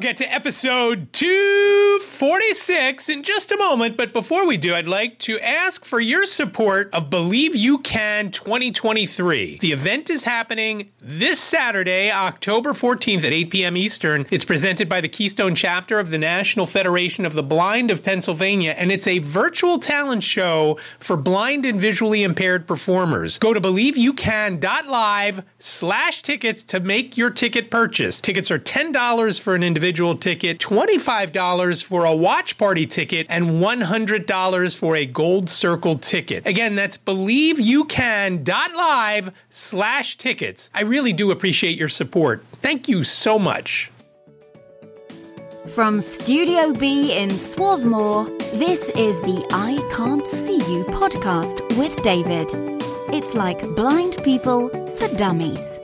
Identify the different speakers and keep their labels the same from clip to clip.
Speaker 1: get to episode 246 in just a moment, but before we do, I'd like to ask for your support of Believe You Can 2023. The event is happening this Saturday, October 14th at 8 p.m. Eastern. It's presented by the Keystone chapter of the National Federation of the Blind of Pennsylvania, and it's a virtual talent show for blind and visually impaired performers. Go to believeyoucan.live slash tickets to make your ticket purchase. Tickets are $10 for an individual ticket, $25 for a watch party ticket, and $100 for a gold circle ticket. Again, that's believeyoucan.live slash tickets. I really do appreciate your support. Thank you so much.
Speaker 2: From Studio B in Swarthmore, this is the I Can't See You podcast with David. It's like blind people for dummies.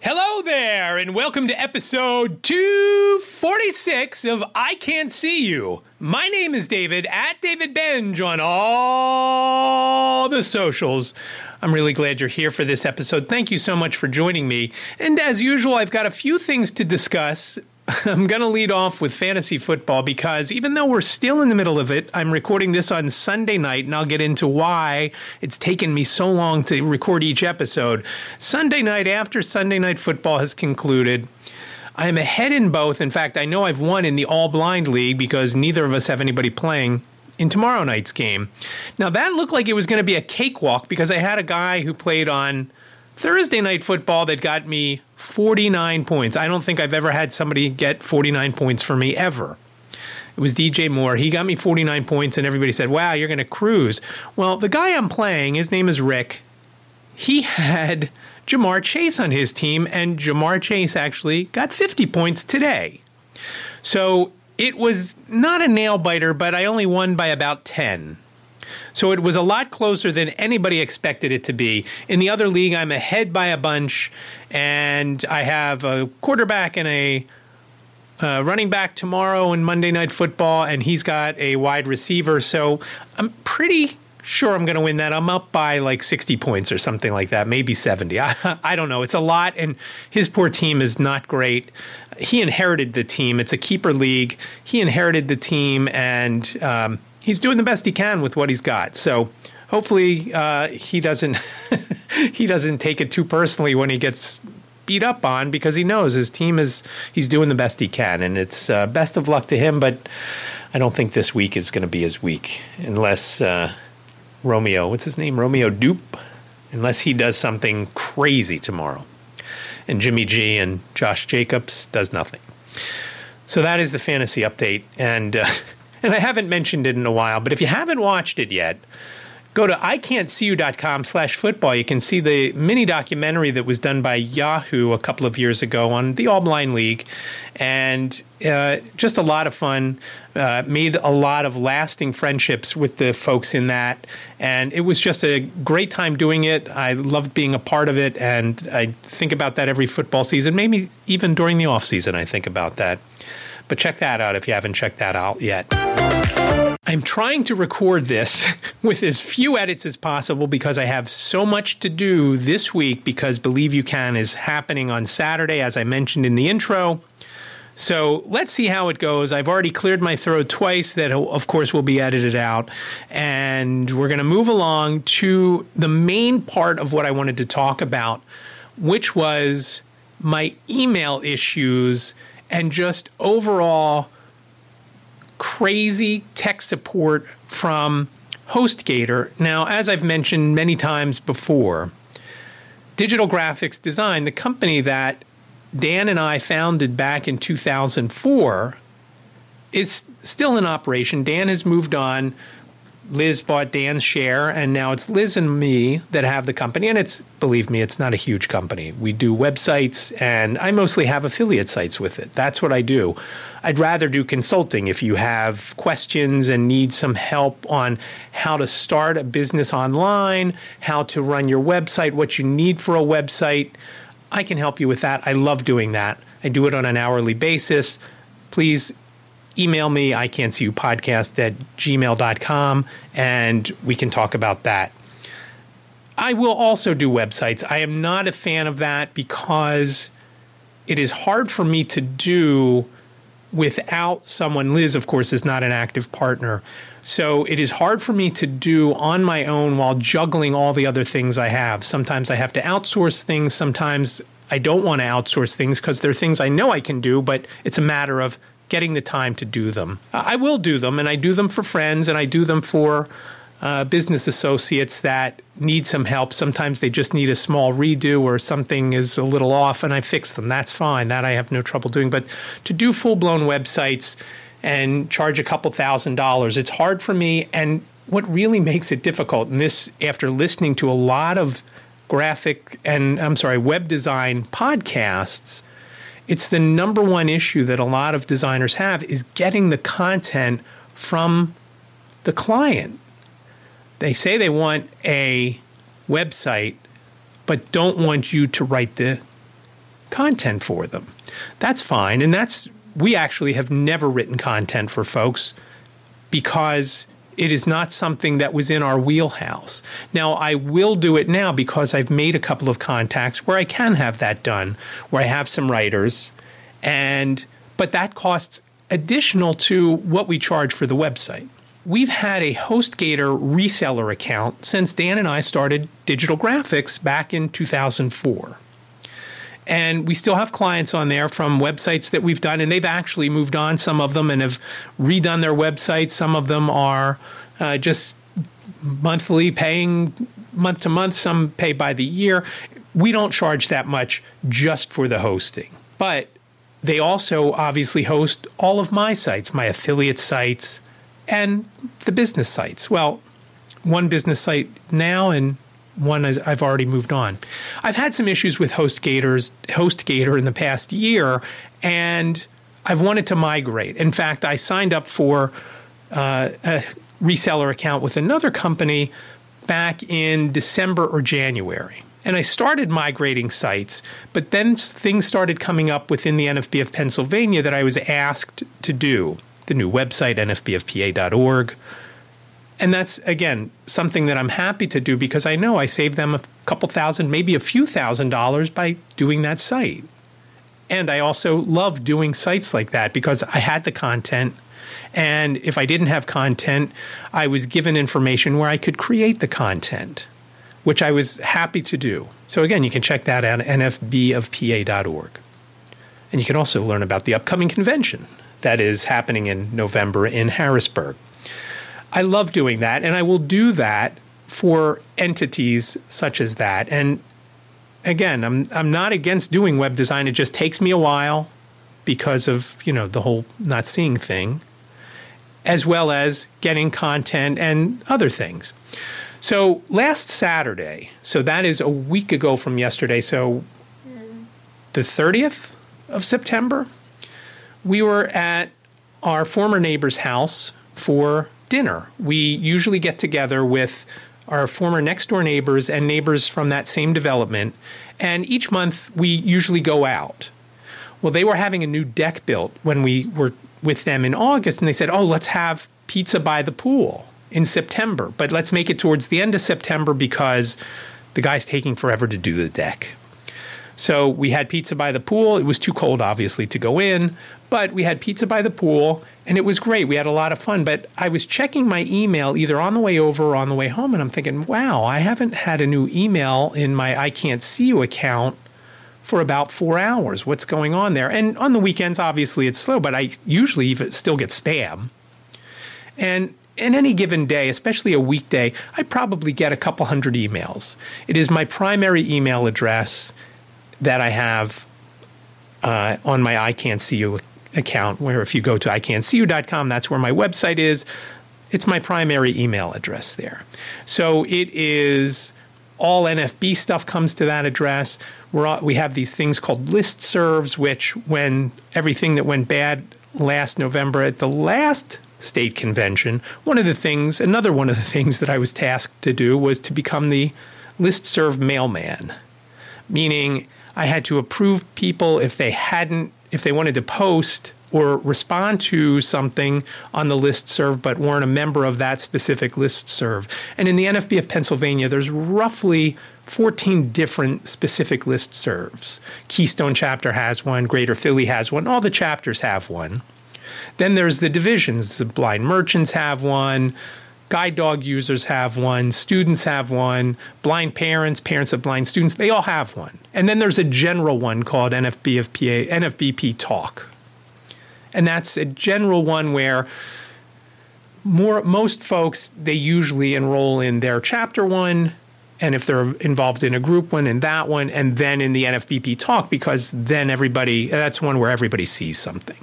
Speaker 1: Hello there, and welcome to episode 246 of I Can't See You. My name is David, at David Benj on all the socials. I'm really glad you're here for this episode. Thank you so much for joining me. And as usual, I've got a few things to discuss. I'm going to lead off with fantasy football because even though we're still in the middle of it, I'm recording this on Sunday night, and I'll get into why it's taken me so long to record each episode. Sunday night, after Sunday night football has concluded, I am ahead in both. In fact, I know I've won in the All Blind League because neither of us have anybody playing in tomorrow night's game. Now, that looked like it was going to be a cakewalk because I had a guy who played on Thursday night football that got me 49 points. I don't think I've ever had somebody get 49 points for me ever. It was DJ Moore. He got me 49 points, and everybody said, Wow, you're going to cruise. Well, the guy I'm playing, his name is Rick. He had Ja'Marr Chase on his team, and Ja'Marr Chase actually got 50 points today. So it was not a nail biter, but I only won by about 10. So it was a lot closer than anybody expected it to be. In the other league, I'm ahead by a bunch, and I have a quarterback and a uh, running back tomorrow in Monday Night Football, and he's got a wide receiver. So I'm pretty sure I'm going to win that. I'm up by like 60 points or something like that, maybe 70. I, I don't know. It's a lot, and his poor team is not great. He inherited the team. It's a keeper league. He inherited the team, and um, he's doing the best he can with what he's got. So hopefully uh, he doesn't he doesn't take it too personally when he gets beat up on because he knows his team is he's doing the best he can, and it's uh, best of luck to him. But I don't think this week is going to be his week unless uh, Romeo, what's his name, Romeo Doubs, unless he does something crazy tomorrow, and Jimmy G and Josh Jacobs does nothing. So that is the fantasy update, and. And I haven't mentioned it in a while, but if you haven't watched it yet, go to iCantCU.com slash football. You can see the mini documentary that was done by Yahoo a couple of years ago on the All Blind League. And uh, just a lot of fun. Uh, made a lot of lasting friendships with the folks in that. And it was just a great time doing it. I loved being a part of it. And I think about that every football season, maybe even during the off season, I think about that. But check that out if you haven't checked that out yet. I'm trying to record this with as few edits as possible because I have so much to do this week because Believe You Can is happening on Saturday, as I mentioned in the intro. So let's see how it goes. I've already cleared my throat twice, that of course will be edited out. And we're going to move along to the main part of what I wanted to talk about, which was my email issues and just overall crazy tech support from HostGator. Now, as I've mentioned many times before, Digital Graphics Design, the company that Dan and I founded back in 2004, is still in operation. Dan has moved on. Liz bought Dan's share, and now it's Liz and me that have the company. And it's, believe me, it's not a huge company. We do websites, and I mostly have affiliate sites with it. That's what I do. I'd rather do consulting if you have questions and need some help on how to start a business online, how to run your website, what you need for a website. I can help you with that. I love doing that. I do it on an hourly basis. Please email me, I can't see you podcast at gmail.com, and we can talk about that. I will also do websites. I am not a fan of that because it is hard for me to do without someone. Liz, of course, is not an active partner. So it is hard for me to do on my own while juggling all the other things I have. Sometimes I have to outsource things. Sometimes I don't want to outsource things because they're things I know I can do, but it's a matter of getting the time to do them. I will do them, and I do them for friends, and I do them for uh, business associates that need some help. Sometimes they just need a small redo or something is a little off, and I fix them. That's fine. That I have no trouble doing. But to do full blown websites and charge a couple thousand dollars, it's hard for me. And what really makes it difficult, and this after listening to a lot of graphic and I'm sorry, web design podcasts, it's the number one issue that a lot of designers have is getting the content from the client they say they want a website, but don't want you to write the content for them. That's fine. And that's, we actually have never written content for folks because it is not something that was in our wheelhouse. Now, I will do it now because I've made a couple of contacts where I can have that done, where I have some writers, and but that costs additional to what we charge for the website we've had a HostGator reseller account since Dan and I started digital graphics back in 2004. And we still have clients on there from websites that we've done, and they've actually moved on, some of them, and have redone their websites. Some of them are uh, just monthly, paying month to month, some pay by the year. We don't charge that much just for the hosting. But they also obviously host all of my sites, my affiliate sites, and the business sites. Well, one business site now and one I've already moved on. I've had some issues with HostGator in the past year, and I've wanted to migrate. In fact, I signed up for uh, a reseller account with another company back in December or January. And I started migrating sites, but then things started coming up within the NFB of Pennsylvania that I was asked to do the new website, nfbofpa.org. And that's, again, something that I'm happy to do because I know I save them a couple thousand, maybe a few thousand dollars by doing that site. And I also love doing sites like that because I had the content. And if I didn't have content, I was given information where I could create the content, which I was happy to do. So, again, you can check that out at nfbofpa.org. And you can also learn about the upcoming convention that is happening in November in Harrisburg. I love doing that, and I will do that for entities such as that. And again, I'm I'm not against doing web design. It just takes me a while because of you know the whole not seeing thing, as well as getting content and other things. So last Saturday, so that is a week ago from yesterday. So the 30th of September, we were at our former neighbor's house for dinner. We usually get together with our former next door neighbors and neighbors from that same development, and each month we usually go out. Well, they were having a new deck built when we were with them in August, and they said, Oh, let's have pizza by the pool in September, but let's make it towards the end of September because the guy's taking forever to do the deck. So we had pizza by the pool. It was too cold, obviously, to go in, but we had pizza by the pool and it was great. We had a lot of fun. But I was checking my email either on the way over or on the way home, and I'm thinking, wow, I haven't had a new email in my I Can't See You account for about four hours. What's going on there? And on the weekends, obviously, it's slow, but I usually still get spam. And in any given day, especially a weekday, I probably get a couple hundred emails. It is my primary email address that I have uh, on my I Can't See You account, where if you go to iCantCU.com, that's where my website is. It's my primary email address there. So it is all NFB stuff comes to that address. We're, we have these things called list serves, which when everything that went bad last November at the last state convention, one of the things, another one of the things that I was tasked to do was to become the list serve mailman, meaning I had to approve people if they hadn't, if they wanted to post or respond to something on the list serve but weren't a member of that specific list serve. And in the NFB of Pennsylvania, there's roughly 14 different specific list serves. Keystone chapter has one, Greater Philly has one, all the chapters have one. Then there's the divisions. The blind merchants have one, guide dog users have one, students have one, blind parents, parents of blind students, they all have one. And then there's a general one called NFBFPA, NFBP Talk. And that's a general one where more most folks they usually enroll in their chapter one and if they're involved in a group one in that one and then in the NFBP talk because then everybody that's one where everybody sees something.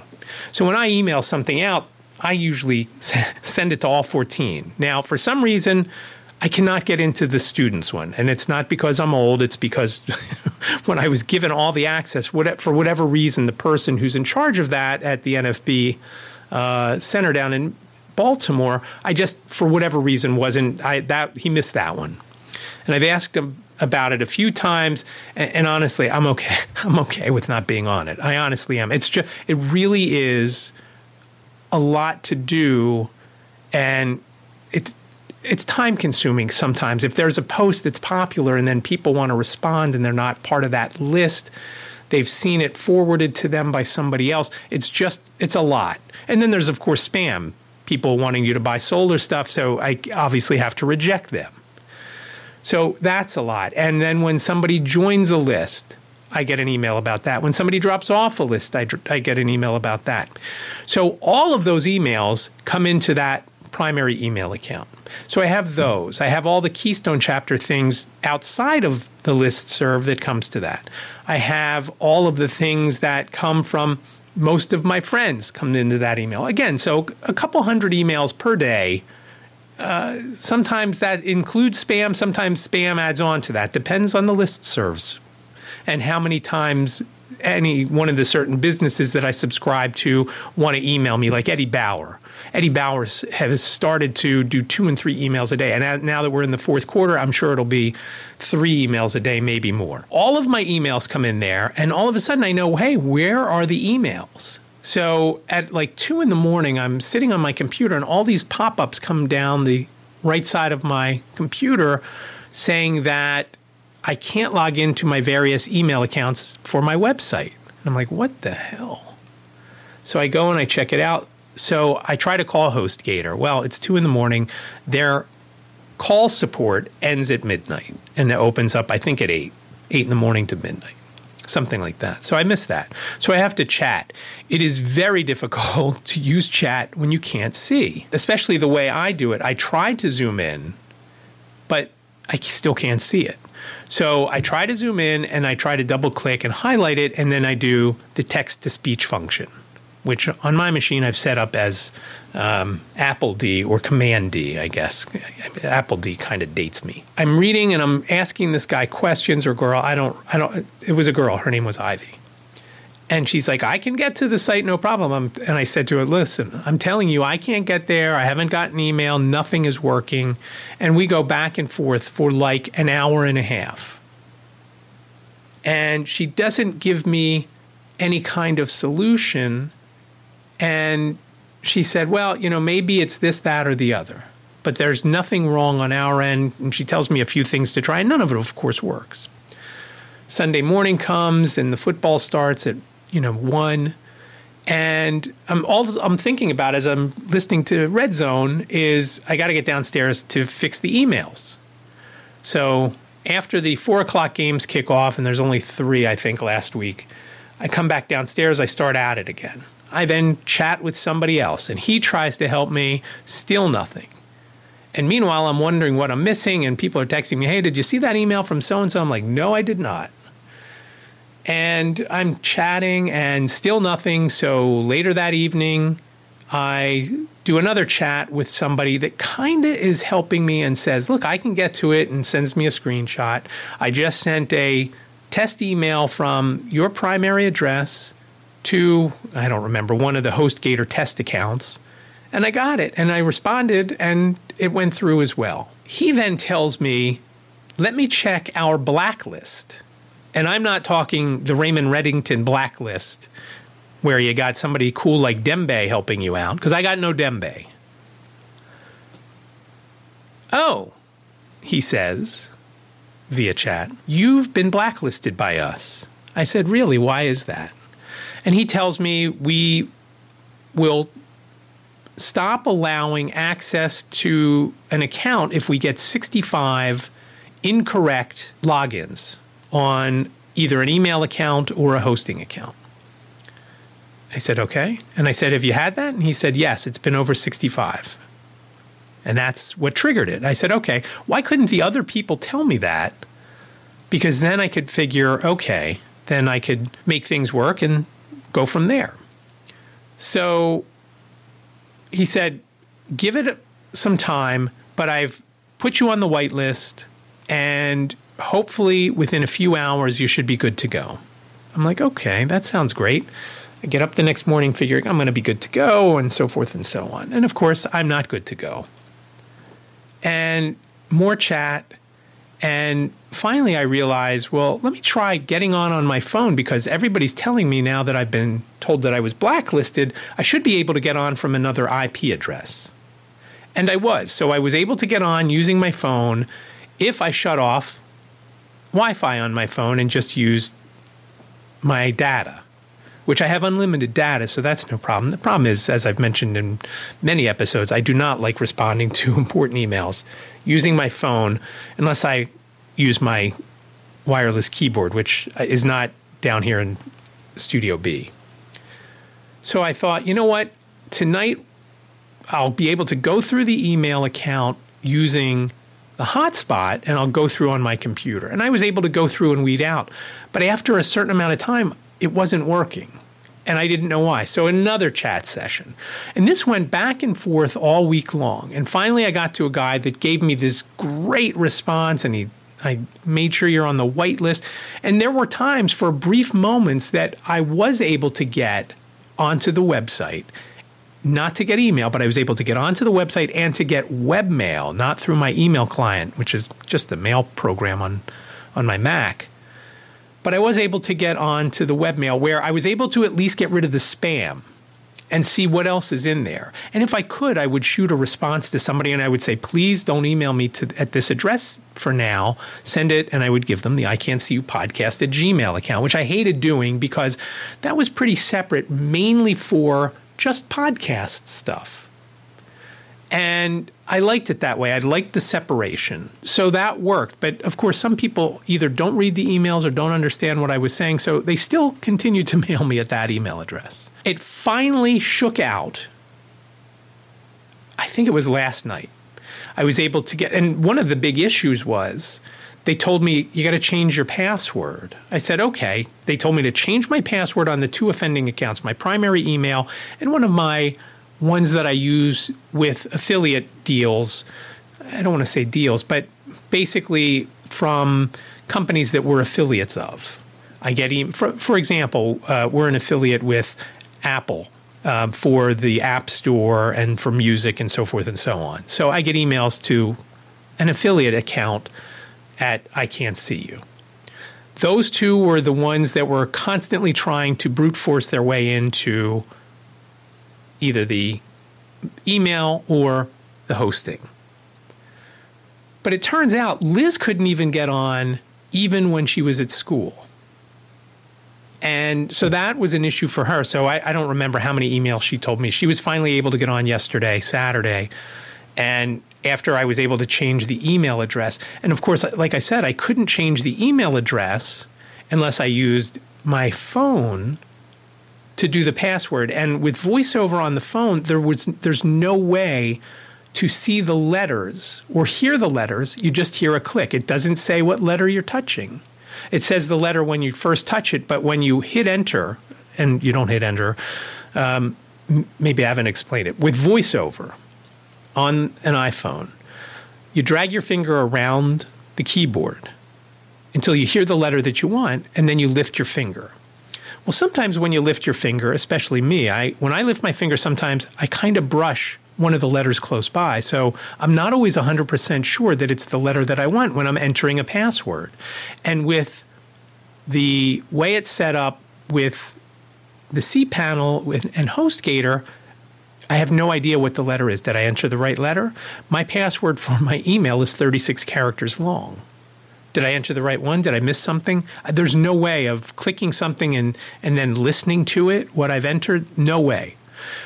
Speaker 1: So when I email something out, I usually send it to all 14. Now, for some reason, I cannot get into the students one. And it's not because I'm old, it's because when I was given all the access, for whatever reason, the person who's in charge of that at the NFB uh, center down in Baltimore, I just, for whatever reason, wasn't, I, that, he missed that one. And I've asked him about it a few times, and, and honestly, I'm okay. I'm okay with not being on it. I honestly am. It's just, it really is a lot to do, and it's it's time consuming sometimes. If there's a post that's popular and then people want to respond and they're not part of that list, they've seen it forwarded to them by somebody else. It's just it's a lot. And then there's of course spam, people wanting you to buy solar stuff, so I obviously have to reject them. So that's a lot. And then when somebody joins a list, I get an email about that. When somebody drops off a list, I, I get an email about that. So all of those emails come into that primary email account. So I have those. I have all the Keystone chapter things outside of the list serve that comes to that. I have all of the things that come from most of my friends come into that email. Again, so a couple hundred emails per day. Uh, sometimes that includes spam, sometimes spam adds on to that. Depends on the list serves and how many times any one of the certain businesses that I subscribe to want to email me, like Eddie Bauer. Eddie Bauer has started to do two and three emails a day. And now that we're in the fourth quarter, I'm sure it'll be three emails a day, maybe more. All of my emails come in there, and all of a sudden I know, hey, where are the emails? So at like two in the morning, I'm sitting on my computer, and all these pop ups come down the right side of my computer saying that I can't log into my various email accounts for my website. And I'm like, what the hell? So I go and I check it out. So I try to call HostGator. Well, it's two in the morning. Their call support ends at midnight and it opens up, I think, at eight, eight in the morning to midnight, something like that. So I miss that. So I have to chat. It is very difficult to use chat when you can't see, especially the way I do it. I try to zoom in, but I still can't see it. So I try to zoom in and I try to double click and highlight it, and then I do the text to speech function, which on my machine I've set up as um, Apple D or Command D, I guess. Apple D kind of dates me. I'm reading and I'm asking this guy questions or girl. I don't, I don't, it was a girl. Her name was Ivy. And she's like, I can get to the site, no problem. I'm, and I said to her, Listen, I'm telling you, I can't get there. I haven't gotten email. Nothing is working. And we go back and forth for like an hour and a half. And she doesn't give me any kind of solution. And she said, Well, you know, maybe it's this, that, or the other. But there's nothing wrong on our end. And she tells me a few things to try. And none of it, of course, works. Sunday morning comes and the football starts at you know, one. And I'm all I'm thinking about as I'm listening to Red Zone is I got to get downstairs to fix the emails. So after the four o'clock games kick off, and there's only three, I think, last week, I come back downstairs, I start at it again. I then chat with somebody else, and he tries to help me, still nothing. And meanwhile, I'm wondering what I'm missing, and people are texting me, hey, did you see that email from so and so? I'm like, no, I did not. And I'm chatting and still nothing. So later that evening, I do another chat with somebody that kind of is helping me and says, Look, I can get to it and sends me a screenshot. I just sent a test email from your primary address to, I don't remember, one of the HostGator test accounts. And I got it and I responded and it went through as well. He then tells me, Let me check our blacklist. And I'm not talking the Raymond Reddington blacklist, where you got somebody cool like Dembe helping you out, because I got no Dembe. Oh, he says via chat, you've been blacklisted by us. I said, Really? Why is that? And he tells me we will stop allowing access to an account if we get 65 incorrect logins on either an email account or a hosting account. I said, okay. And I said, have you had that? And he said, yes, it's been over 65. And that's what triggered it. I said, okay, why couldn't the other people tell me that? Because then I could figure, okay, then I could make things work and go from there. So he said, give it some time, but I've put you on the whitelist and hopefully within a few hours you should be good to go. I'm like, okay, that sounds great. I get up the next morning figuring I'm going to be good to go and so forth and so on. And of course, I'm not good to go. And more chat. And finally, I realized, well, let me try getting on on my phone because everybody's telling me now that I've been told that I was blacklisted, I should be able to get on from another IP address. And I was. So I was able to get on using my phone if I shut off Wi Fi on my phone and just use my data, which I have unlimited data, so that's no problem. The problem is, as I've mentioned in many episodes, I do not like responding to important emails using my phone unless I use my wireless keyboard, which is not down here in Studio B. So I thought, you know what? Tonight I'll be able to go through the email account using the hotspot and I'll go through on my computer. And I was able to go through and weed out. But after a certain amount of time, it wasn't working. And I didn't know why. So another chat session. And this went back and forth all week long. And finally I got to a guy that gave me this great response and he I made sure you're on the white list. And there were times for brief moments that I was able to get onto the website not to get email, but I was able to get onto the website and to get webmail, not through my email client, which is just the mail program on, on my Mac. But I was able to get onto the webmail where I was able to at least get rid of the spam and see what else is in there. And if I could, I would shoot a response to somebody and I would say, please don't email me to, at this address for now. Send it, and I would give them the I Can't See You podcast at Gmail account, which I hated doing because that was pretty separate, mainly for just podcast stuff. And I liked it that way. I liked the separation. So that worked. But of course, some people either don't read the emails or don't understand what I was saying. So they still continue to mail me at that email address. It finally shook out. I think it was last night. I was able to get, and one of the big issues was they told me you got to change your password. I said, okay. They told me to change my password on the two offending accounts, my primary email and one of my ones that I use with affiliate deals. I don't want to say deals, but basically from companies that we're affiliates of. I get, e- for, for example, uh, we're an affiliate with Apple. Uh, for the App Store and for music and so forth and so on. So I get emails to an affiliate account at I Can't See You. Those two were the ones that were constantly trying to brute force their way into either the email or the hosting. But it turns out Liz couldn't even get on even when she was at school. And so that was an issue for her. So I, I, don't remember how many emails she told me. She was finally able to get on yesterday, Saturday. And after I was able to change the email address. And of course, like I said, I couldn't change the email address unless I used my phone to do the password. And with voiceover on the phone, there was there's no way to see the letters or hear the letters. You just hear a click. It doesn't say what letter you're touching. It says the letter when you first touch it, but when you hit enter, and you don't hit enter, um, maybe I haven't explained it. With voiceover, on an iPhone, you drag your finger around the keyboard until you hear the letter that you want, and then you lift your finger. Well, sometimes when you lift your finger, especially me, I when I lift my finger, sometimes I kind of brush one of the letters close by. So I'm not always 100% sure that it's the letter that I want when I'm entering a password. And with the way it's set up with the C cPanel and HostGator, I have no idea what the letter is. Did I enter the right letter? My password for my email is 36 characters long. Did I enter the right one? Did I miss something? Uh, there's no way of clicking something and, and then listening to it, what I've entered. No way.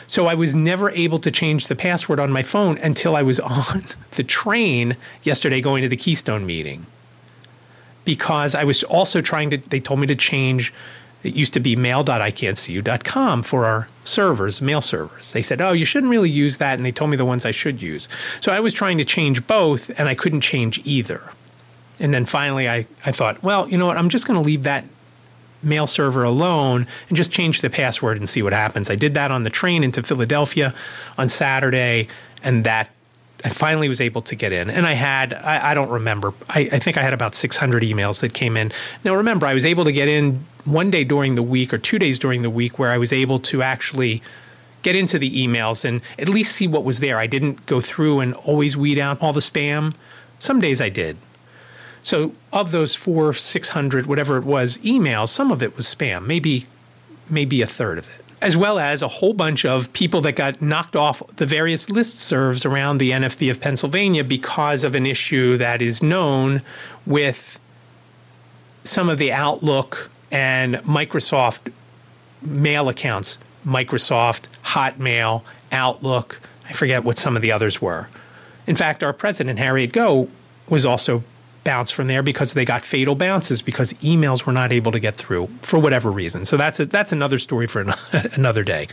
Speaker 1: So I was never able to change the password on my phone until I was on the train yesterday going to the Keystone meeting. Because I was also trying to, they told me to change, it used to be mail.iCantCU.com for our servers, mail servers. They said, oh, you shouldn't really use that. And they told me the ones I should use. So I was trying to change both and I couldn't change either. And then finally, I, I thought, well, you know what? I'm just going to leave that mail server alone and just change the password and see what happens. I did that on the train into Philadelphia on Saturday, and that I finally was able to get in. And I had, I, I don't remember, I, I, think I had about 600 emails that came in. Now, remember, I was able to get in one day during the week or two days during the week where I was able to actually get into the emails and at least see what was there. I didn't go through and always weed out all the spam. Some days I did. So of those four, six hundred, whatever it was, emails, some of it was spam, maybe maybe a third of it. As well as a whole bunch of people that got knocked off the various list serves around the NFB of Pennsylvania because of an issue that is known with some of the Outlook and Microsoft mail accounts. Microsoft, Hotmail, Outlook. I forget what some of the others were. In fact, our president, Harriet Go, was also bounce from there because they got fatal bounces because emails were not able to get through for whatever reason. So that's a, that's another story for another day.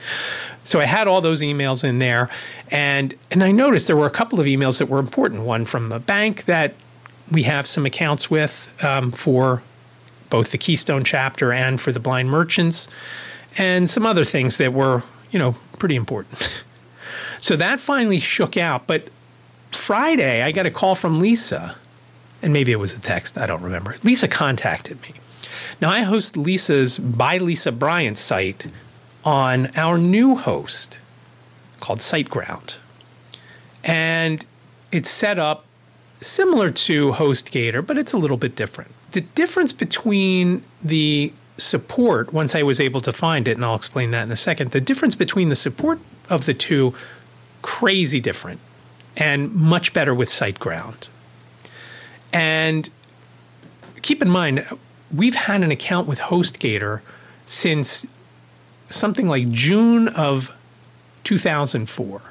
Speaker 1: So I had all those emails in there, and and I noticed there were a couple of emails that were important. One from a bank that we have some accounts with um, for both the Keystone chapter and for the blind merchants, and some other things that were you know pretty important. so that finally shook out, but. Friday, I got a call from Lisa and maybe it was a text, I don't remember. Lisa contacted me. Now, I host Lisa's by Lisa Bryant site on our new host called SiteGround. And it's set up similar to HostGator, but it's a little bit different. The difference between the support, once I was able to find it, and I'll explain that in a second, the difference between the support of the two, crazy different and much better with SiteGround. And keep in mind, we've had an account with HostGator since something like June of 2004.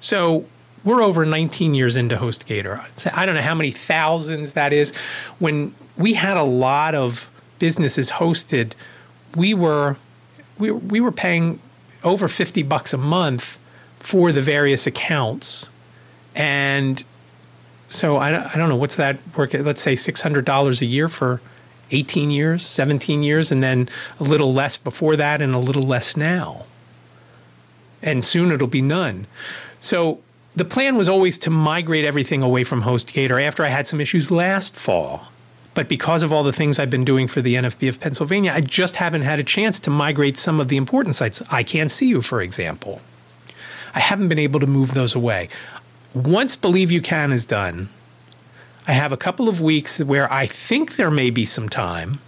Speaker 1: So we're over 19 years into HostGator. I don't know how many thousands that is. When we had a lot of businesses hosted, we were we, we were paying over 50 bucks a month for the various accounts. And so I, I don't know what's that work. Let's say six hundred dollars a year for eighteen years, seventeen years, and then a little less before that, and a little less now. And soon it'll be none. So the plan was always to migrate everything away from HostGator after I had some issues last fall. But because of all the things I've been doing for the NFB of Pennsylvania, I just haven't had a chance to migrate some of the important sites. I can't see you, for example. I haven't been able to move those away once Believe You Can is done, I have a couple of weeks where I think there may be some time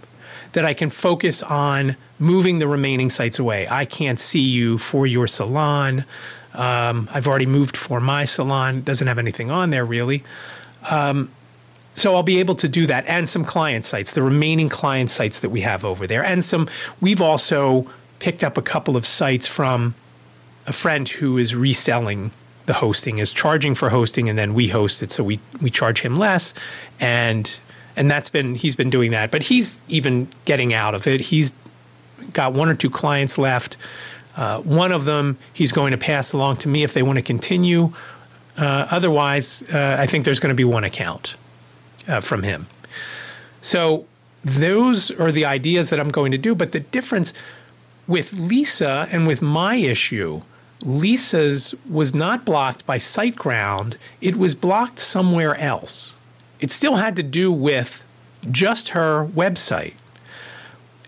Speaker 1: that I can focus on moving the remaining sites away. I can't see you for your salon. Um, I've already moved for my salon. It doesn't have anything on there really. Um, so I'll be able to do that and some client sites, the remaining client sites that we have over there. And some, we've also picked up a couple of sites from a friend who is reselling the hosting is charging for hosting and then we host it so we we charge him less. And and that's been he's been doing that. But he's even getting out of it. He's got one or two clients left. Uh, one of them he's going to pass along to me if they want to continue. Uh, otherwise uh, i think there's going to be one account uh, from him. So those are the ideas that i'm going to do but the difference with lisa and with my issue Lisa's was not blocked by SiteGround, it was blocked somewhere else. It still had to do with just her website.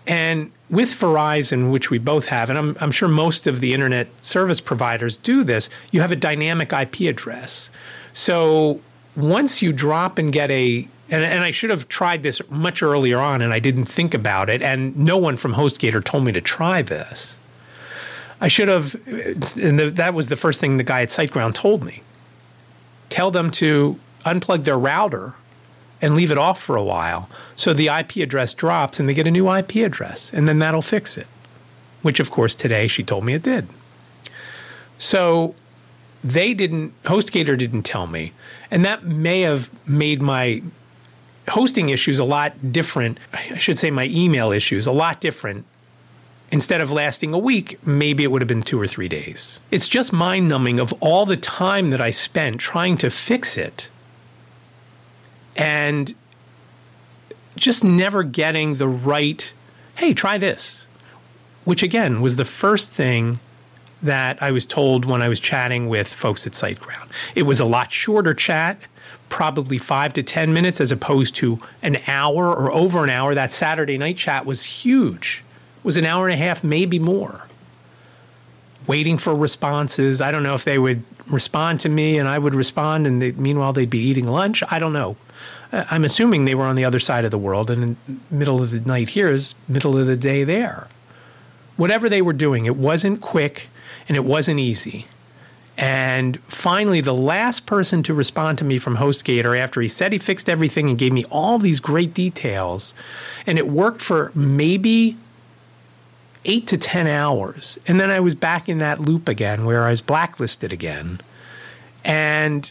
Speaker 1: And with Verizon, which we both have, and I'm, I'm, sure most of the internet service providers do this, you have a dynamic IP address. So once you drop and get a, and, and I should have tried this much earlier on and I didn't think about it, and no one from HostGator told me to try this I should have, and the, that was the first thing the guy at SiteGround told me. Tell them to unplug their router and leave it off for a while so the IP address drops and they get a new IP address, and then that'll fix it. Which, of course, today she told me it did. So they didn't, HostGator didn't tell me. And that may have made my hosting issues a lot different. I should say my email issues a lot different. Instead of lasting a week, maybe it would have been two or three days. It's just mind numbing of all the time that I spent trying to fix it and just never getting the right, hey, try this, which again was the first thing that I was told when I was chatting with folks at SiteGround. It was a lot shorter chat, probably five to 10 minutes, as opposed to an hour or over an hour. That Saturday night chat was huge, was an hour and a half, maybe more. Waiting for responses. I don't know if they would respond to me and I would respond, and they, meanwhile they'd be eating lunch. I don't know. Uh, I'm assuming they were on the other side of the world, and in middle of the night here is middle of the day there. Whatever they were doing, it wasn't quick and it wasn't easy. And finally, the last person to respond to me from HostGator after he said he fixed everything and gave me all these great details, and it worked for maybe eight to 10 hours. And then I was back in that loop again where I was blacklisted again. And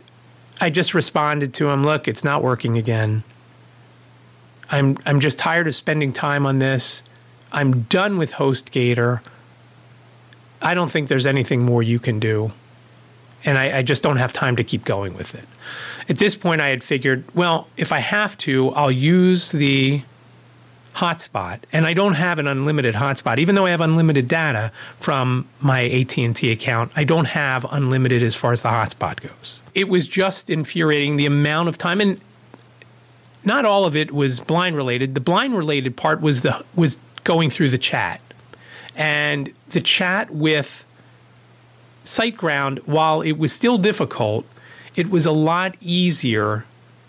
Speaker 1: I just responded to him, look, it's not working again. I'm I'm just tired of spending time on this. I'm done with HostGator. I don't think there's anything more you can do. And I, I, just don't have time to keep going with it. At this point I had figured, well, if I have to, I'll use the hotspot. And I don't have an unlimited hotspot. Even though I have unlimited data from my AT&T account, I don't have unlimited as far as the hotspot goes. It was just infuriating the amount of time and not all of it was blind related. The blind related part was the was going through the chat. And the chat with SiteGround, while it was still difficult, it was a lot easier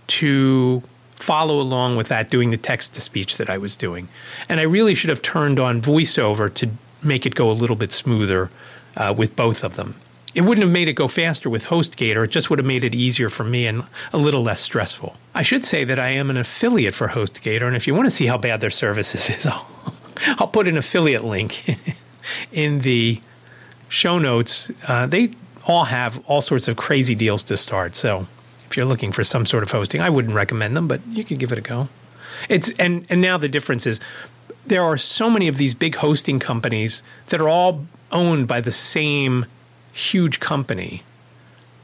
Speaker 1: to follow along with that doing the text to speech that I was doing. And I really should have turned on voiceover to make it go a little bit smoother uh, with both of them. It wouldn't have made it go faster with HostGator. It just would have made it easier for me and a little less stressful. I should say that I am an affiliate for HostGator, and if you want to see how bad their services is, I'll, I'll put an affiliate link in the show notes. Uh, they all have all sorts of crazy deals to start. So if you're looking for some sort of hosting. I wouldn't recommend them, but you could give it a go. It's and and now the difference is there are so many of these big hosting companies that are all owned by the same huge company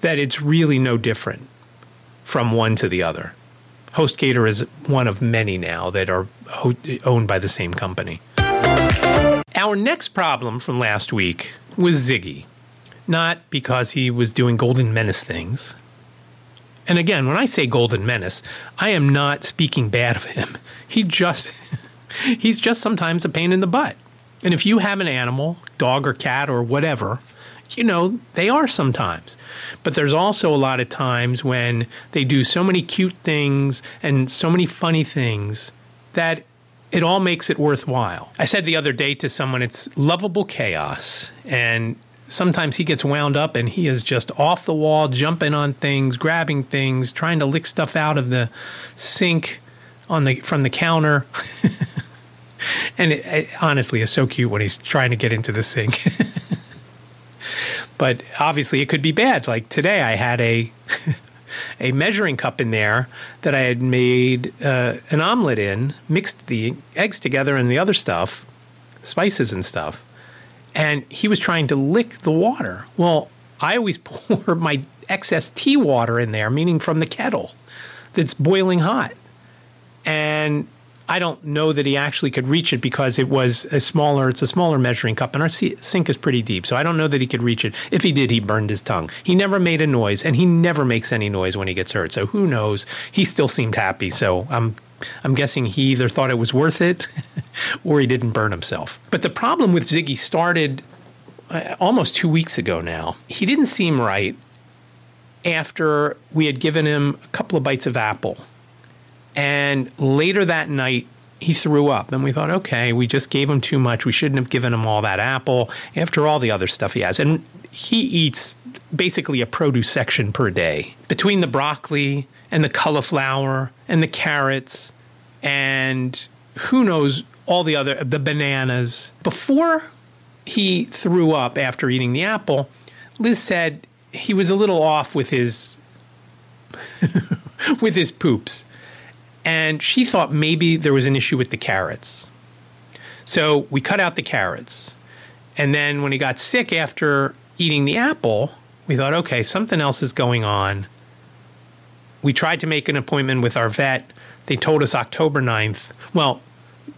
Speaker 1: that it's really no different from one to the other. HostGator is one of many now that are ho- owned by the same company. Our next problem from last week was Ziggy. Not because he was doing Golden Menace things, and again, when I say Golden Menace, I am not speaking bad of him. He just he's just sometimes a pain in the butt. And if you have an animal, dog or cat or whatever, you know, they are sometimes. But there's also a lot of times when they do so many cute things and so many funny things that it all makes it worthwhile. I said the other day to someone, it's lovable chaos. And sometimes he gets wound up and he is just off the wall, jumping on things, grabbing things, trying to lick stuff out of the sink on the from the counter. and it, it honestly is so cute when he's trying to get into the sink. but obviously it could be bad. Like today I had a a measuring cup in there that I had made uh, an omelet in, mixed the eggs together and the other stuff, spices and stuff and he was trying to lick the water. Well, I always pour my excess tea water in there, meaning from the kettle that's boiling hot. And I don't know that he actually could reach it because it was a smaller, it's a smaller measuring cup, and our sink is pretty deep. So I don't know that he could reach it. If he did, he burned his tongue. He never made a noise, and he never makes any noise when he gets hurt. So who knows? He still seemed happy. So I'm I'm guessing he either thought it was worth it or he didn't burn himself. But the problem with Ziggy started uh, almost two weeks ago now. He didn't seem right after we had given him a couple of bites of apple. And later that night, he threw up. And we thought, okay, we just gave him too much. We shouldn't have given him all that apple after all the other stuff he has. And he eats basically a produce section per day between the broccoli and the cauliflower and the carrots and who knows all the other the bananas. Before he threw up after eating the apple, Liz said he was a little off with his with his poops. And she thought maybe there was an issue with the carrots. So we cut out the carrots. And then when he got sick after eating the apple, we thought, okay, something else is going on. We tried to make an appointment with our vet. They told us October 9th. Well,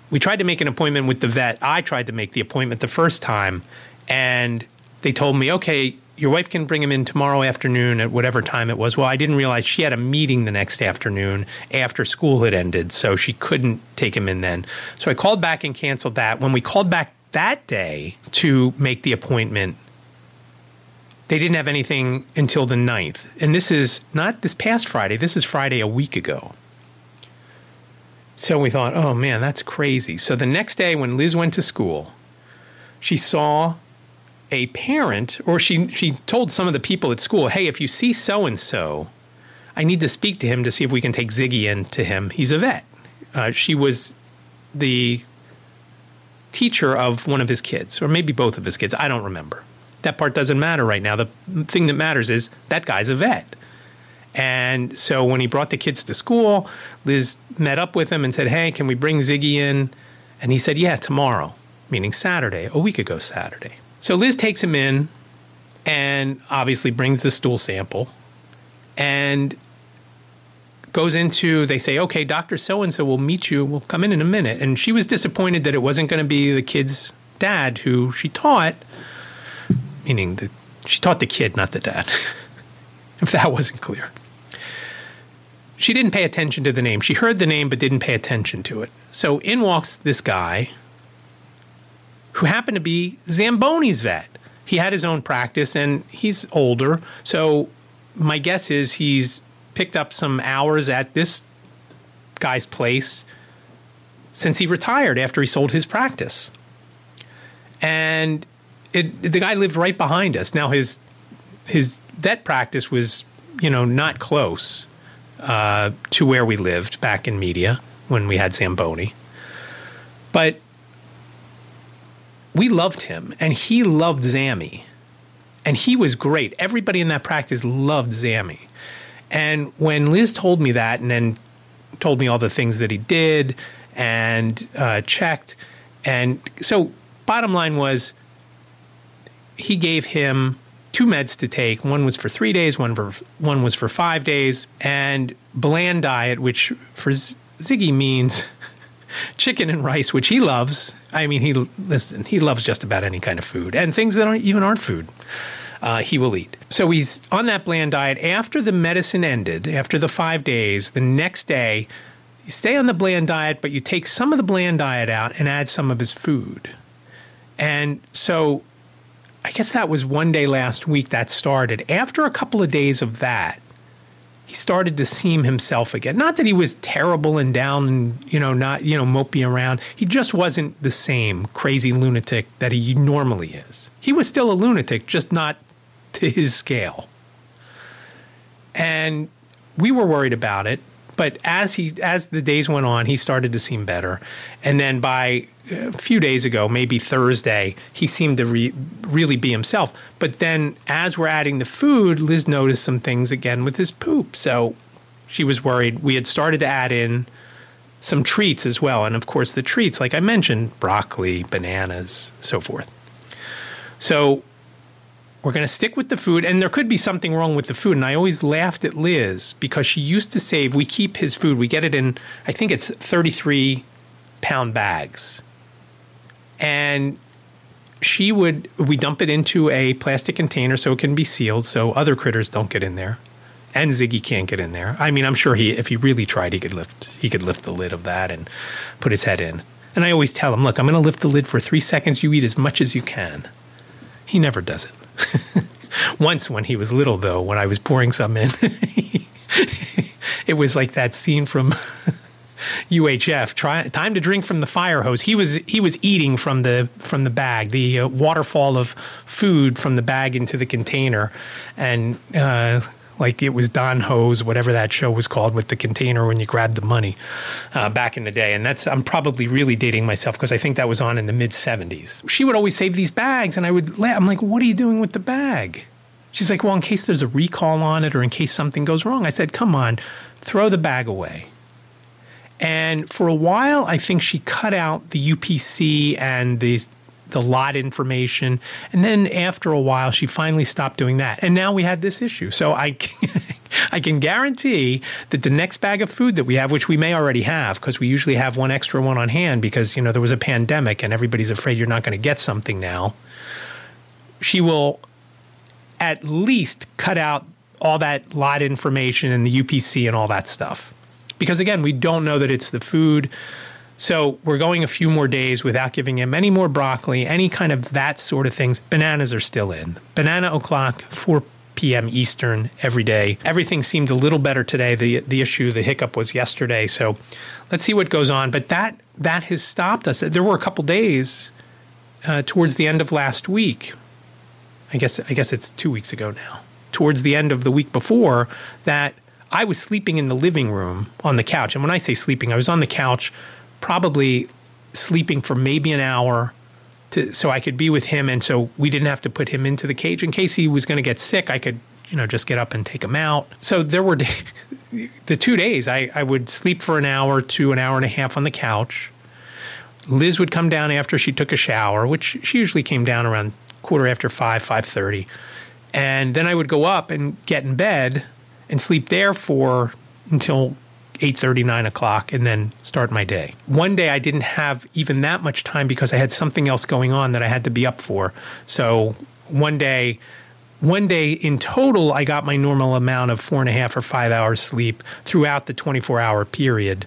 Speaker 1: we tried to make an appointment with the vet. I tried to make the appointment the first time, and they told me, okay, your wife can bring him in tomorrow afternoon at whatever time it was. Well, I didn't realize she had a meeting the next afternoon after school had ended, so she couldn't take him in then. So I called back and canceled that. When we called back that day to make the appointment, they didn't have anything until the 9th. And this is not this past Friday, this is Friday a week ago. So we thought, oh man, that's crazy. So the next day when Liz went to school, she saw a parent, or she, she told some of the people at school, hey, if you see so and so, I need to speak to him to see if we can take Ziggy in to him. He's a vet. Uh, she was the teacher of one of his kids, or maybe both of his kids. I don't remember. That part doesn't matter right now. The thing that matters is that guy's a vet. And so when he brought the kids to school, Liz met up with him and said, Hey, can we bring Ziggy in? And he said, Yeah, tomorrow, meaning Saturday, a week ago Saturday. So Liz takes him in and obviously brings the stool sample and goes into they say okay dr so and so will meet you we'll come in in a minute and she was disappointed that it wasn't going to be the kid's dad who she taught meaning that she taught the kid not the dad if that wasn't clear she didn't pay attention to the name she heard the name but didn't pay attention to it so in walks this guy who happened to be Zamboni's vet. He had his own practice and he's older. So my guess is he's picked up some hours at this guy's place since he retired after he sold his practice. And it, the guy lived right behind us. Now his his vet practice was, you know, not close uh, to where we lived back in Media when we had Zamboni. But we loved him and he loved Zammy. And he was great. Everybody in that practice loved Zammy. And when Liz told me that and then told me all the things that he did and uh, checked, and so bottom line was he gave him two meds to take. One was for three days, one for one was for five days, and bland diet, which for Ziggy means chicken and rice, which he loves. I mean, he listen, he loves just about any kind of food and things that aren't even aren't food. Uh, he will eat. So he's on that bland diet. After the medicine ended, after the five days, the next day, you stay on the bland diet, but you take some of the bland diet out and add some of his food. And so I guess that was one day last week that started. After a couple of days of that, he started to seem himself again. Not that he was terrible and down and, you know, not, you know, mopey around. He just wasn't the same crazy lunatic that he normally is. He was still a lunatic, just not to his scale. And we were worried about it, but as he as the days went on, he started to seem better. And then by a few days ago, maybe Thursday, he seemed to re- really be himself. But then as we're adding the food, Liz noticed some things again with his poop. So she was worried. We had started to add in some treats as well. And of course, the treats, like I mentioned, broccoli, bananas, so forth. So we're going to stick with the food. And there could be something wrong with the food. And I always laughed at Liz because she used to save, we keep his food, we get it in, I think it's 33 pound bags and she would we dump it into a plastic container so it can be sealed so other critters don't get in there and Ziggy can't get in there. I mean, I'm sure he if he really tried he could lift he could lift the lid of that and put his head in. And I always tell him, "Look, I'm going to lift the lid for 3 seconds. You eat as much as you can." He never does it. Once when he was little though, when I was pouring some in, it was like that scene from UHF. Try, time to drink from the fire hose. He was he was eating from the from the bag, the uh, waterfall of food from the bag into the container, and uh, like it was Don Hose, whatever that show was called, with the container when you grabbed the money uh, back in the day. And that's I'm probably really dating myself because I think that was on in the mid '70s. She would always save these bags, and I would laugh. I'm like, "What are you doing with the bag?" She's like, "Well, in case there's a recall on it, or in case something goes wrong." I said, "Come on, throw the bag away." And for a while, I think she cut out the UPC and the the lot information. And then after a while, she finally stopped doing that. And now we had this issue. So I, I can guarantee that the next bag of food that we have, which we may already have, because we usually have one extra one on hand because, you know, there was a pandemic and everybody's afraid you're not going to get something now. She will at least cut out all that lot information and the UPC and all that stuff. Because again, we don't know that it's the food so we're going a few more days without giving him any more broccoli, any kind of that sort of things. Bananas are still in. Banana o'clock, 4 p.m. Eastern every day. Everything seemed a little better today. The the issue, the hiccup was yesterday. So let's see what goes on. But that that has stopped us. There were a couple days uh, towards the end of last week. I guess I guess it's two weeks ago now. Towards the end of the week before that, I was sleeping in the living room on the couch. And when I say sleeping, I was on the couch probably sleeping for maybe an hour to, so I could be with him. And so we didn't have to put him into the cage in case he was going to get sick. I could, you know, just get up and take him out. So there were the two days I, I would sleep for an hour to an hour and a half on the couch. Liz would come down after she took a shower, which she usually came down around quarter after five, five thirty, and then I would go up and get in bed and sleep there for until 8.30 9 o'clock and then start my day. One day i didn't have even that much time because i had something else going on that i had to be up for. So one day one day in total i got my normal amount of four and a half or five hours sleep throughout the 24 hour period.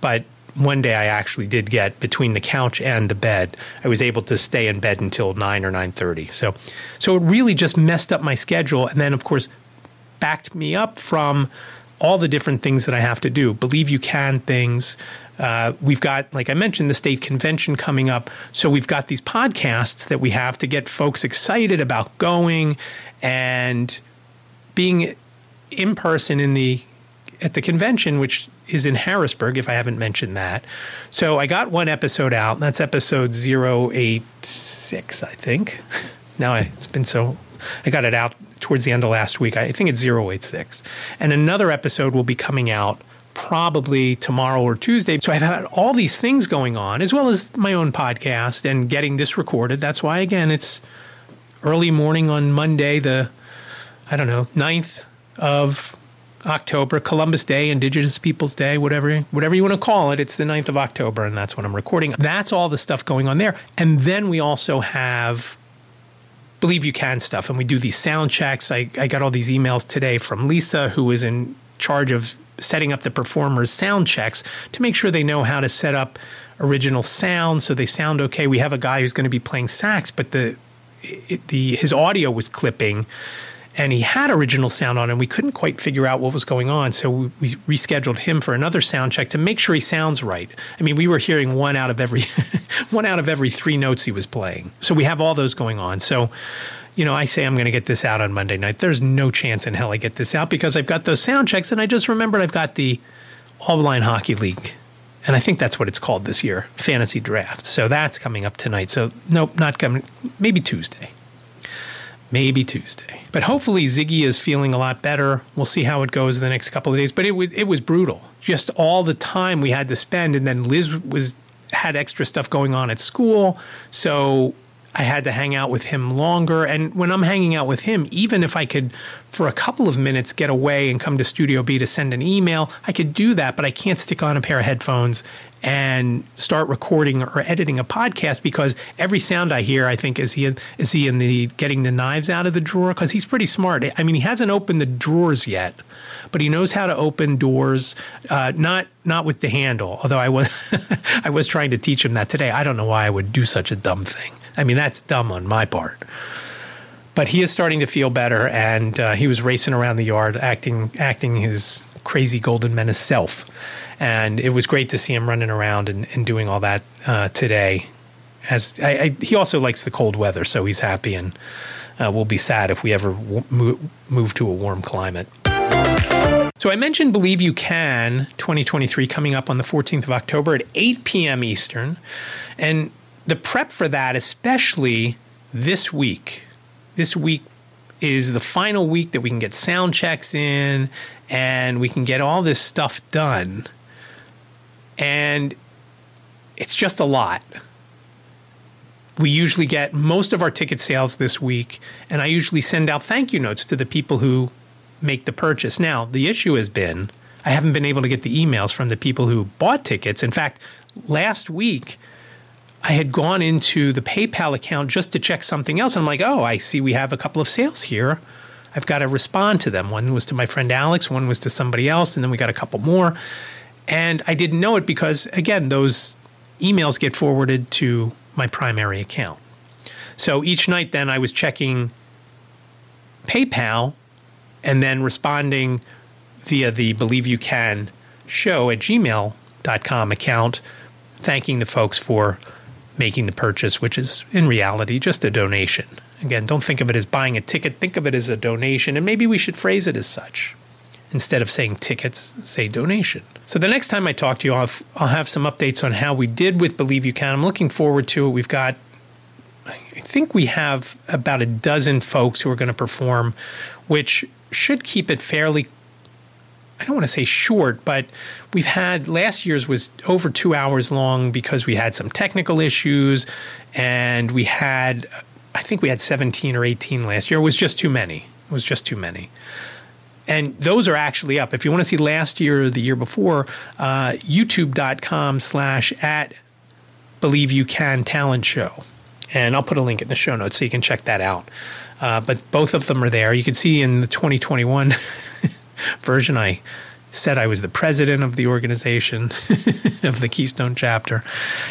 Speaker 1: But one day i actually did get between the couch and the bed. I was able to stay in bed until 9 or 9.30 so so it really just messed up my schedule. And then of course backed me up from all the different things that I have to do. Believe you can things. Uh, we've got, like I mentioned, the state convention coming up. So we've got these podcasts that we have to get folks excited about going and being in person in the at the convention, which is in Harrisburg, if I haven't mentioned that. So I got one episode out. That's episode 086, I think. now I, it's been so I got it out towards the end of last week. I think it's 086. And another episode will be coming out probably tomorrow or Tuesday. So I've had all these things going on, as well as my own podcast and getting this recorded. That's why, again, it's early morning on Monday, the, I don't know, 9th of October, Columbus Day, Indigenous Peoples Day, whatever whatever you want to call it. It's the 9th of October, and that's when I'm recording. That's all the stuff going on there. And then we also have believe you can stuff. And we do these sound checks. I, I got all these emails today from Lisa, who is in charge of setting up the performers' sound checks to make sure they know how to set up original sound so they sound okay. We have a guy who's going to be playing sax, but the it, the his audio was clipping and he had original sound on and we couldn't quite figure out what was going on so we, we, rescheduled him for another sound check to make sure he sounds right i mean we were hearing one out of every one out of every three notes he was playing so we have all those going on so you know i say i'm going to get this out on monday night there's no chance in hell i get this out because i've got those sound checks and i just remembered i've got the all blind hockey league and I think that's what it's called this year, fantasy draft. So that's coming up tonight. So nope, not coming. Maybe Tuesday maybe Tuesday. But hopefully Ziggy is feeling a lot better. We'll see how it goes in the next couple of days. But it was it was brutal. Just all the time we had to spend, and then Liz was had extra stuff going on at school, so I had to hang out with him longer. And when I'm hanging out with him, even if I could, for a couple of minutes, get away and come to Studio B to send an email, I could do that, but I can't stick on a pair of headphones and start recording or editing a podcast because every sound I hear, I think, is he in, is he in the getting the knives out of the drawer? Because he's pretty smart. I mean, he hasn't opened the drawers yet, but he knows how to open doors. Uh, not not with the handle, although I was I was trying to teach him that today. I don't know why I would do such a dumb thing. I mean, that's dumb on my part. But he is starting to feel better, and uh, he was racing around the yard, acting acting his crazy golden menace self and it was great to see him running around and, and doing all that uh, today. As I, I, he also likes the cold weather, so he's happy, and uh, we'll be sad if we ever w- move, move to a warm climate. So I mentioned Believe You Can 2023 coming up on the 14th of October at 8 p.m. Eastern. And the prep for that, especially this week, this week is the final week that we can get sound checks in and we can get all this stuff done. And it's just a lot. We usually get most of our ticket sales this week, and I usually send out thank you notes to the people who make the purchase. Now, the issue has been I haven't been able to get the emails from the people who bought tickets. In fact, last week, I had gone into the PayPal account just to check something else. I'm like, oh, I see we have a couple of sales here. I've got to respond to them. One was to my friend Alex, one was to somebody else, and then we got a couple more. And I didn't know it because, again, those emails get forwarded to my primary account. So each night, then I was checking PayPal and then responding via the Believe You Can show at gmail.com account, thanking the folks for making the purchase, which is in reality just a donation. Again, don't think of it as buying a ticket, think of it as a donation, and maybe we should phrase it as such. Instead of saying tickets, say donation. So the next time I talk to you, I'll have, I'll have some updates on how we did with Believe You Can. I'm looking forward to it. We've got, I think we have about a dozen folks who are going to perform, which should keep it fairly I don't want to say short, but we've had last year's was over two hours long because we had some technical issues and we had, I think we had 17 or 18 last year. It was just too many. It was just too many. And those are actually up. If you want to see last year or the year before, uh, youtube.com slash at believe you can talent show. And I'll put a link in the show notes so you can check that out. Uh, but both of them are there. You can see in the 2021 version, I said I was the president of the organization of the Keystone chapter.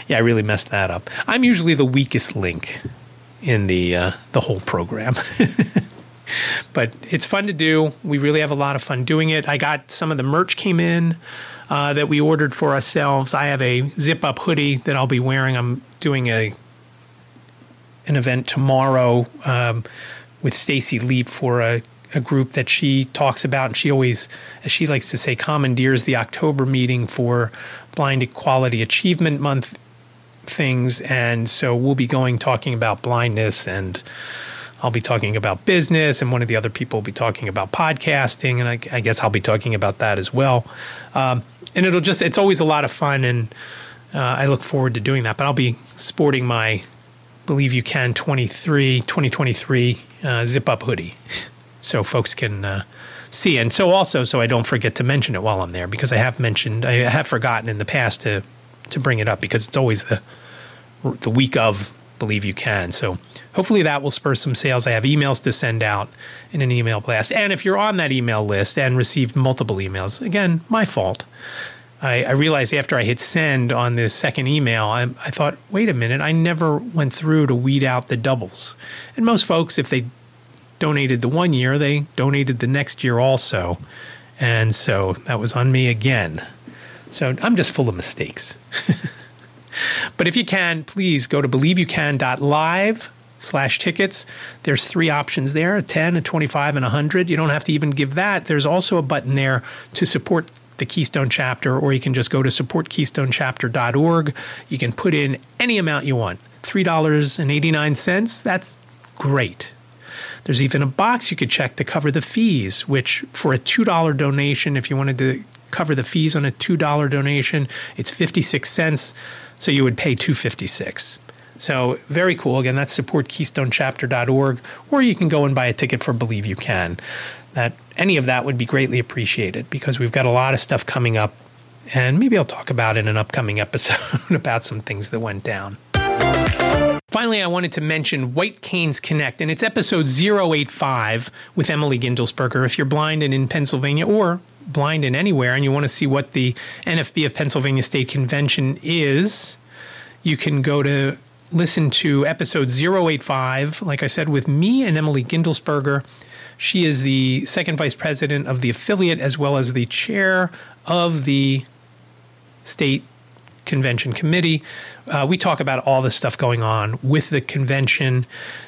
Speaker 1: Yeah, I really messed that up. I'm usually the weakest link in the uh, the whole program. but it's fun to do. We really have a lot of fun doing it. I got some of the merch came in uh, that we ordered for ourselves. I have a zip up hoodie that I'll be wearing. I'm doing a an event tomorrow um, with Stacy Leap for a a group that she talks about, and she always, as she likes to say, commandeers the October meeting for Blind Equality Achievement Month things. And so we'll be going talking about blindness, and I'll be talking about business, and one of the other people will be talking about podcasting, and I, I guess I'll be talking about that as well. Um, and it'll just, it's always a lot of fun, and uh, I look forward to doing that. But I'll be sporting my Believe You Can 23, 2023 uh, zip up hoodie. so folks can uh, see. And so also, so I don't forget to mention it while I'm there, because I have mentioned, I have forgotten in the past to to bring it up because it's always the the week of believe you can. So hopefully that will spur some sales. I have emails to send out in an email blast. And if you're on that email list and received multiple emails, again, my fault. I, I realized after I hit send on the second email, I, I thought, wait a minute, I never went through to weed out the doubles. And most folks, if they donated the one year, they donated the next year also. And so that was on me again. So I'm just full of mistakes. but if you can, please go to believeyoucan.live slash tickets. There's three options there, a 10, a 25, and a 100. You don't have to even give that. There's also a button there to support the Keystone chapter, or you can just go to supportkeystonechapter.org. You can put in any amount you want. $3.89, that's great. There's even a box you could check to cover the fees, which for a $2 donation, if you wanted to cover the fees on a $2 donation, it's 56 cents. So you would pay 256. So very cool. Again, that's supportkeystonechapter.org, or you can go and buy a ticket for Believe You Can. That any of that would be greatly appreciated because we've got a lot of stuff coming up, and maybe I'll talk about in an upcoming episode about some things that went down. Finally, I wanted to mention White Canes Connect, and it's episode 085 with Emily Gindelsberger. If you're blind and in Pennsylvania or blind and anywhere and you want to see what the NFB of Pennsylvania State Convention is, you can go to listen to episode 085, like I said, with me and Emily Gindelsberger. She is the second vice president of the affiliate as well as the chair of the state convention committee. Uh, we talk about all the stuff going on with the convention.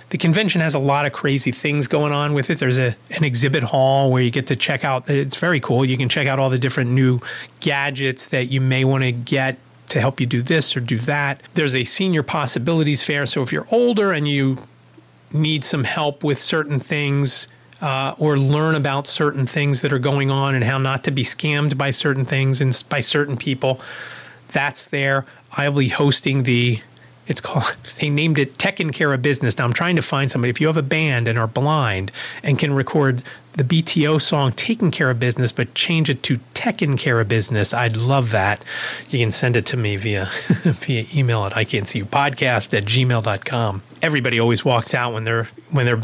Speaker 1: The convention has a lot of crazy things going on with it. There's a an exhibit hall where you get to check out. It's very cool. You can check out all the different new gadgets that you may want to get to help you do this or do that. There's a senior possibilities fair. So if you're older and you need some help with certain things, uh, or learn about certain things that are going on and how not to be scammed by certain things and by certain people. That's there. I'll be hosting the. It's called. They named it Taking Care of Business. Now I'm trying to find somebody. If you have a band and are blind and can record the BTO song "Taking Care of Business," but change it to Taking Care of Business, I'd love that. You can send it to me via via email at I can't see you podcast at gmail.com. Everybody always walks out when they're when they're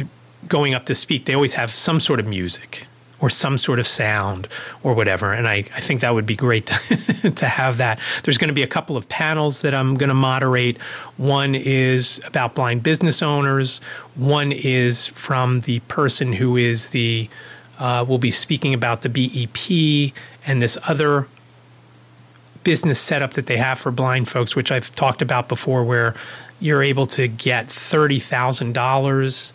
Speaker 1: going up to speak. They always have some sort of music or some sort of sound or whatever. And I, I think that would be great to, to have that. There's going to be a couple of panels that I'm going to moderate. One is about blind business owners, one is from the person who is the, uh, will be speaking about the BEP and this other business setup that they have for blind folks, which I've talked about before, where you're able to get $30,000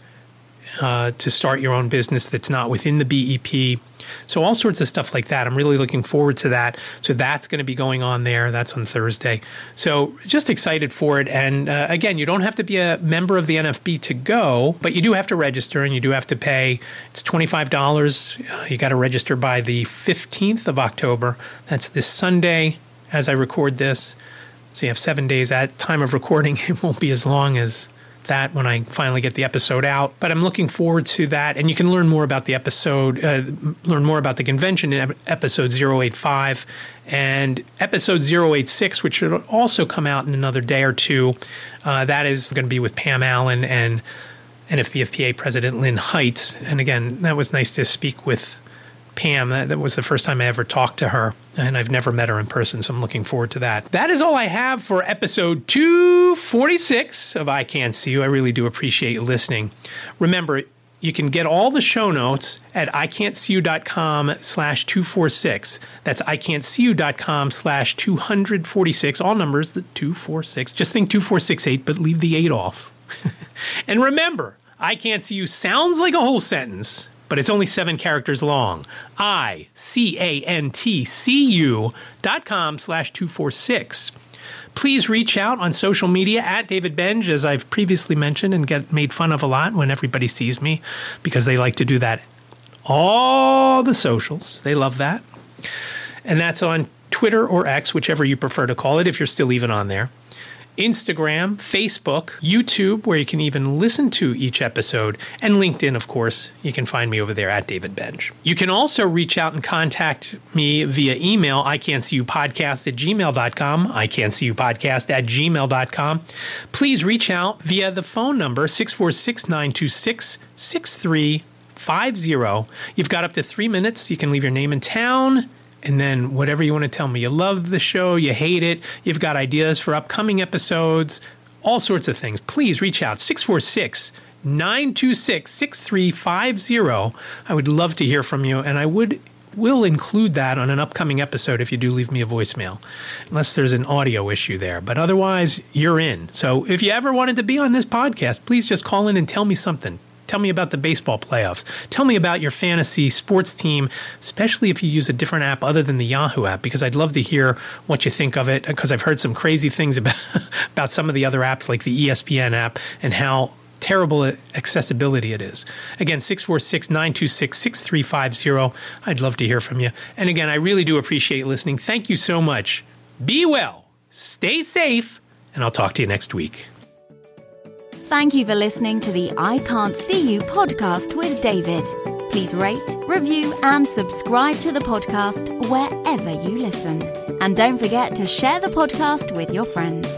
Speaker 1: uh, to start your own business that's not within the BEP. So, all sorts of stuff like that. I'm really looking forward to that. So, that's going to be going on there. That's on Thursday. So, just excited for it. And uh, again, you don't have to be a member of the NFB to go, but you do have to register and you do have to pay. It's $25. Uh, you got to register by the 15th of October. That's this Sunday as I record this. So, you have seven days at time of recording. It won't be as long as that when I finally get the episode out. But I'm looking forward to that. And you can learn more about the episode, uh, learn more about the convention in episode 085 and episode 086, which should also come out in another day or two. Uh, that is going to be with Pam Allen and NFBFPA President Lynn Heitz. And again, that was nice to speak with Pam. That, that, was the first time I ever talked to her, and I've never met her in person, so I'm looking forward to that. That is all I have for episode 246 of I Can't See You. I really do appreciate you listening. Remember, you can get all the show notes at iCantCU.com slash 246. That's iCantCU.com slash 246. All numbers, the 246. Just think 2468, but leave the 8 off. and remember, I Can't See You sounds like a whole sentence but it's only seven characters long. I C A N T C U dot com slash 246. Please reach out on social media at David Benj, as I've previously mentioned, and get made fun of a lot when everybody sees me because they like to do that. All the socials, they love that. And that's on Twitter or X, whichever you prefer to call it, if you're still even on there. Instagram, Facebook, YouTube, where you can even listen to each episode, and LinkedIn, of course. You can find me over there at David Benj. You can also reach out and contact me via email, I can't see you podcast at gmail.com, I can't see you podcast at gmail.com. Please reach out via the phone number 646 926 6350. You've got up to three minutes. You can leave your name and town and then whatever you want to tell me. You love the show, you hate it, you've got ideas for upcoming episodes, all sorts of things. Please reach out 646 926 6350. I would love to hear from you, and I would will include that on an upcoming episode if you do leave me a voicemail, unless there's an audio issue there. But otherwise, you're in. So if you ever wanted to be on this podcast, please just call in and tell me something. Tell me about the baseball playoffs. Tell me about your fantasy sports team, especially if you use a different app other than the Yahoo app, because I'd love to hear what you think of it. Because I've heard some crazy things about about some of the other apps, like the ESPN app, and how terrible accessibility it is. Again, 646 926 6350. I'd love to hear from you. And again, I really do appreciate listening. Thank you so much. Be well, stay safe, and I'll talk to you next week.
Speaker 2: Thank you for listening to the I Can't See You podcast with David. Please rate, review, and subscribe to the podcast wherever you listen. And don't forget to share the podcast with your friends.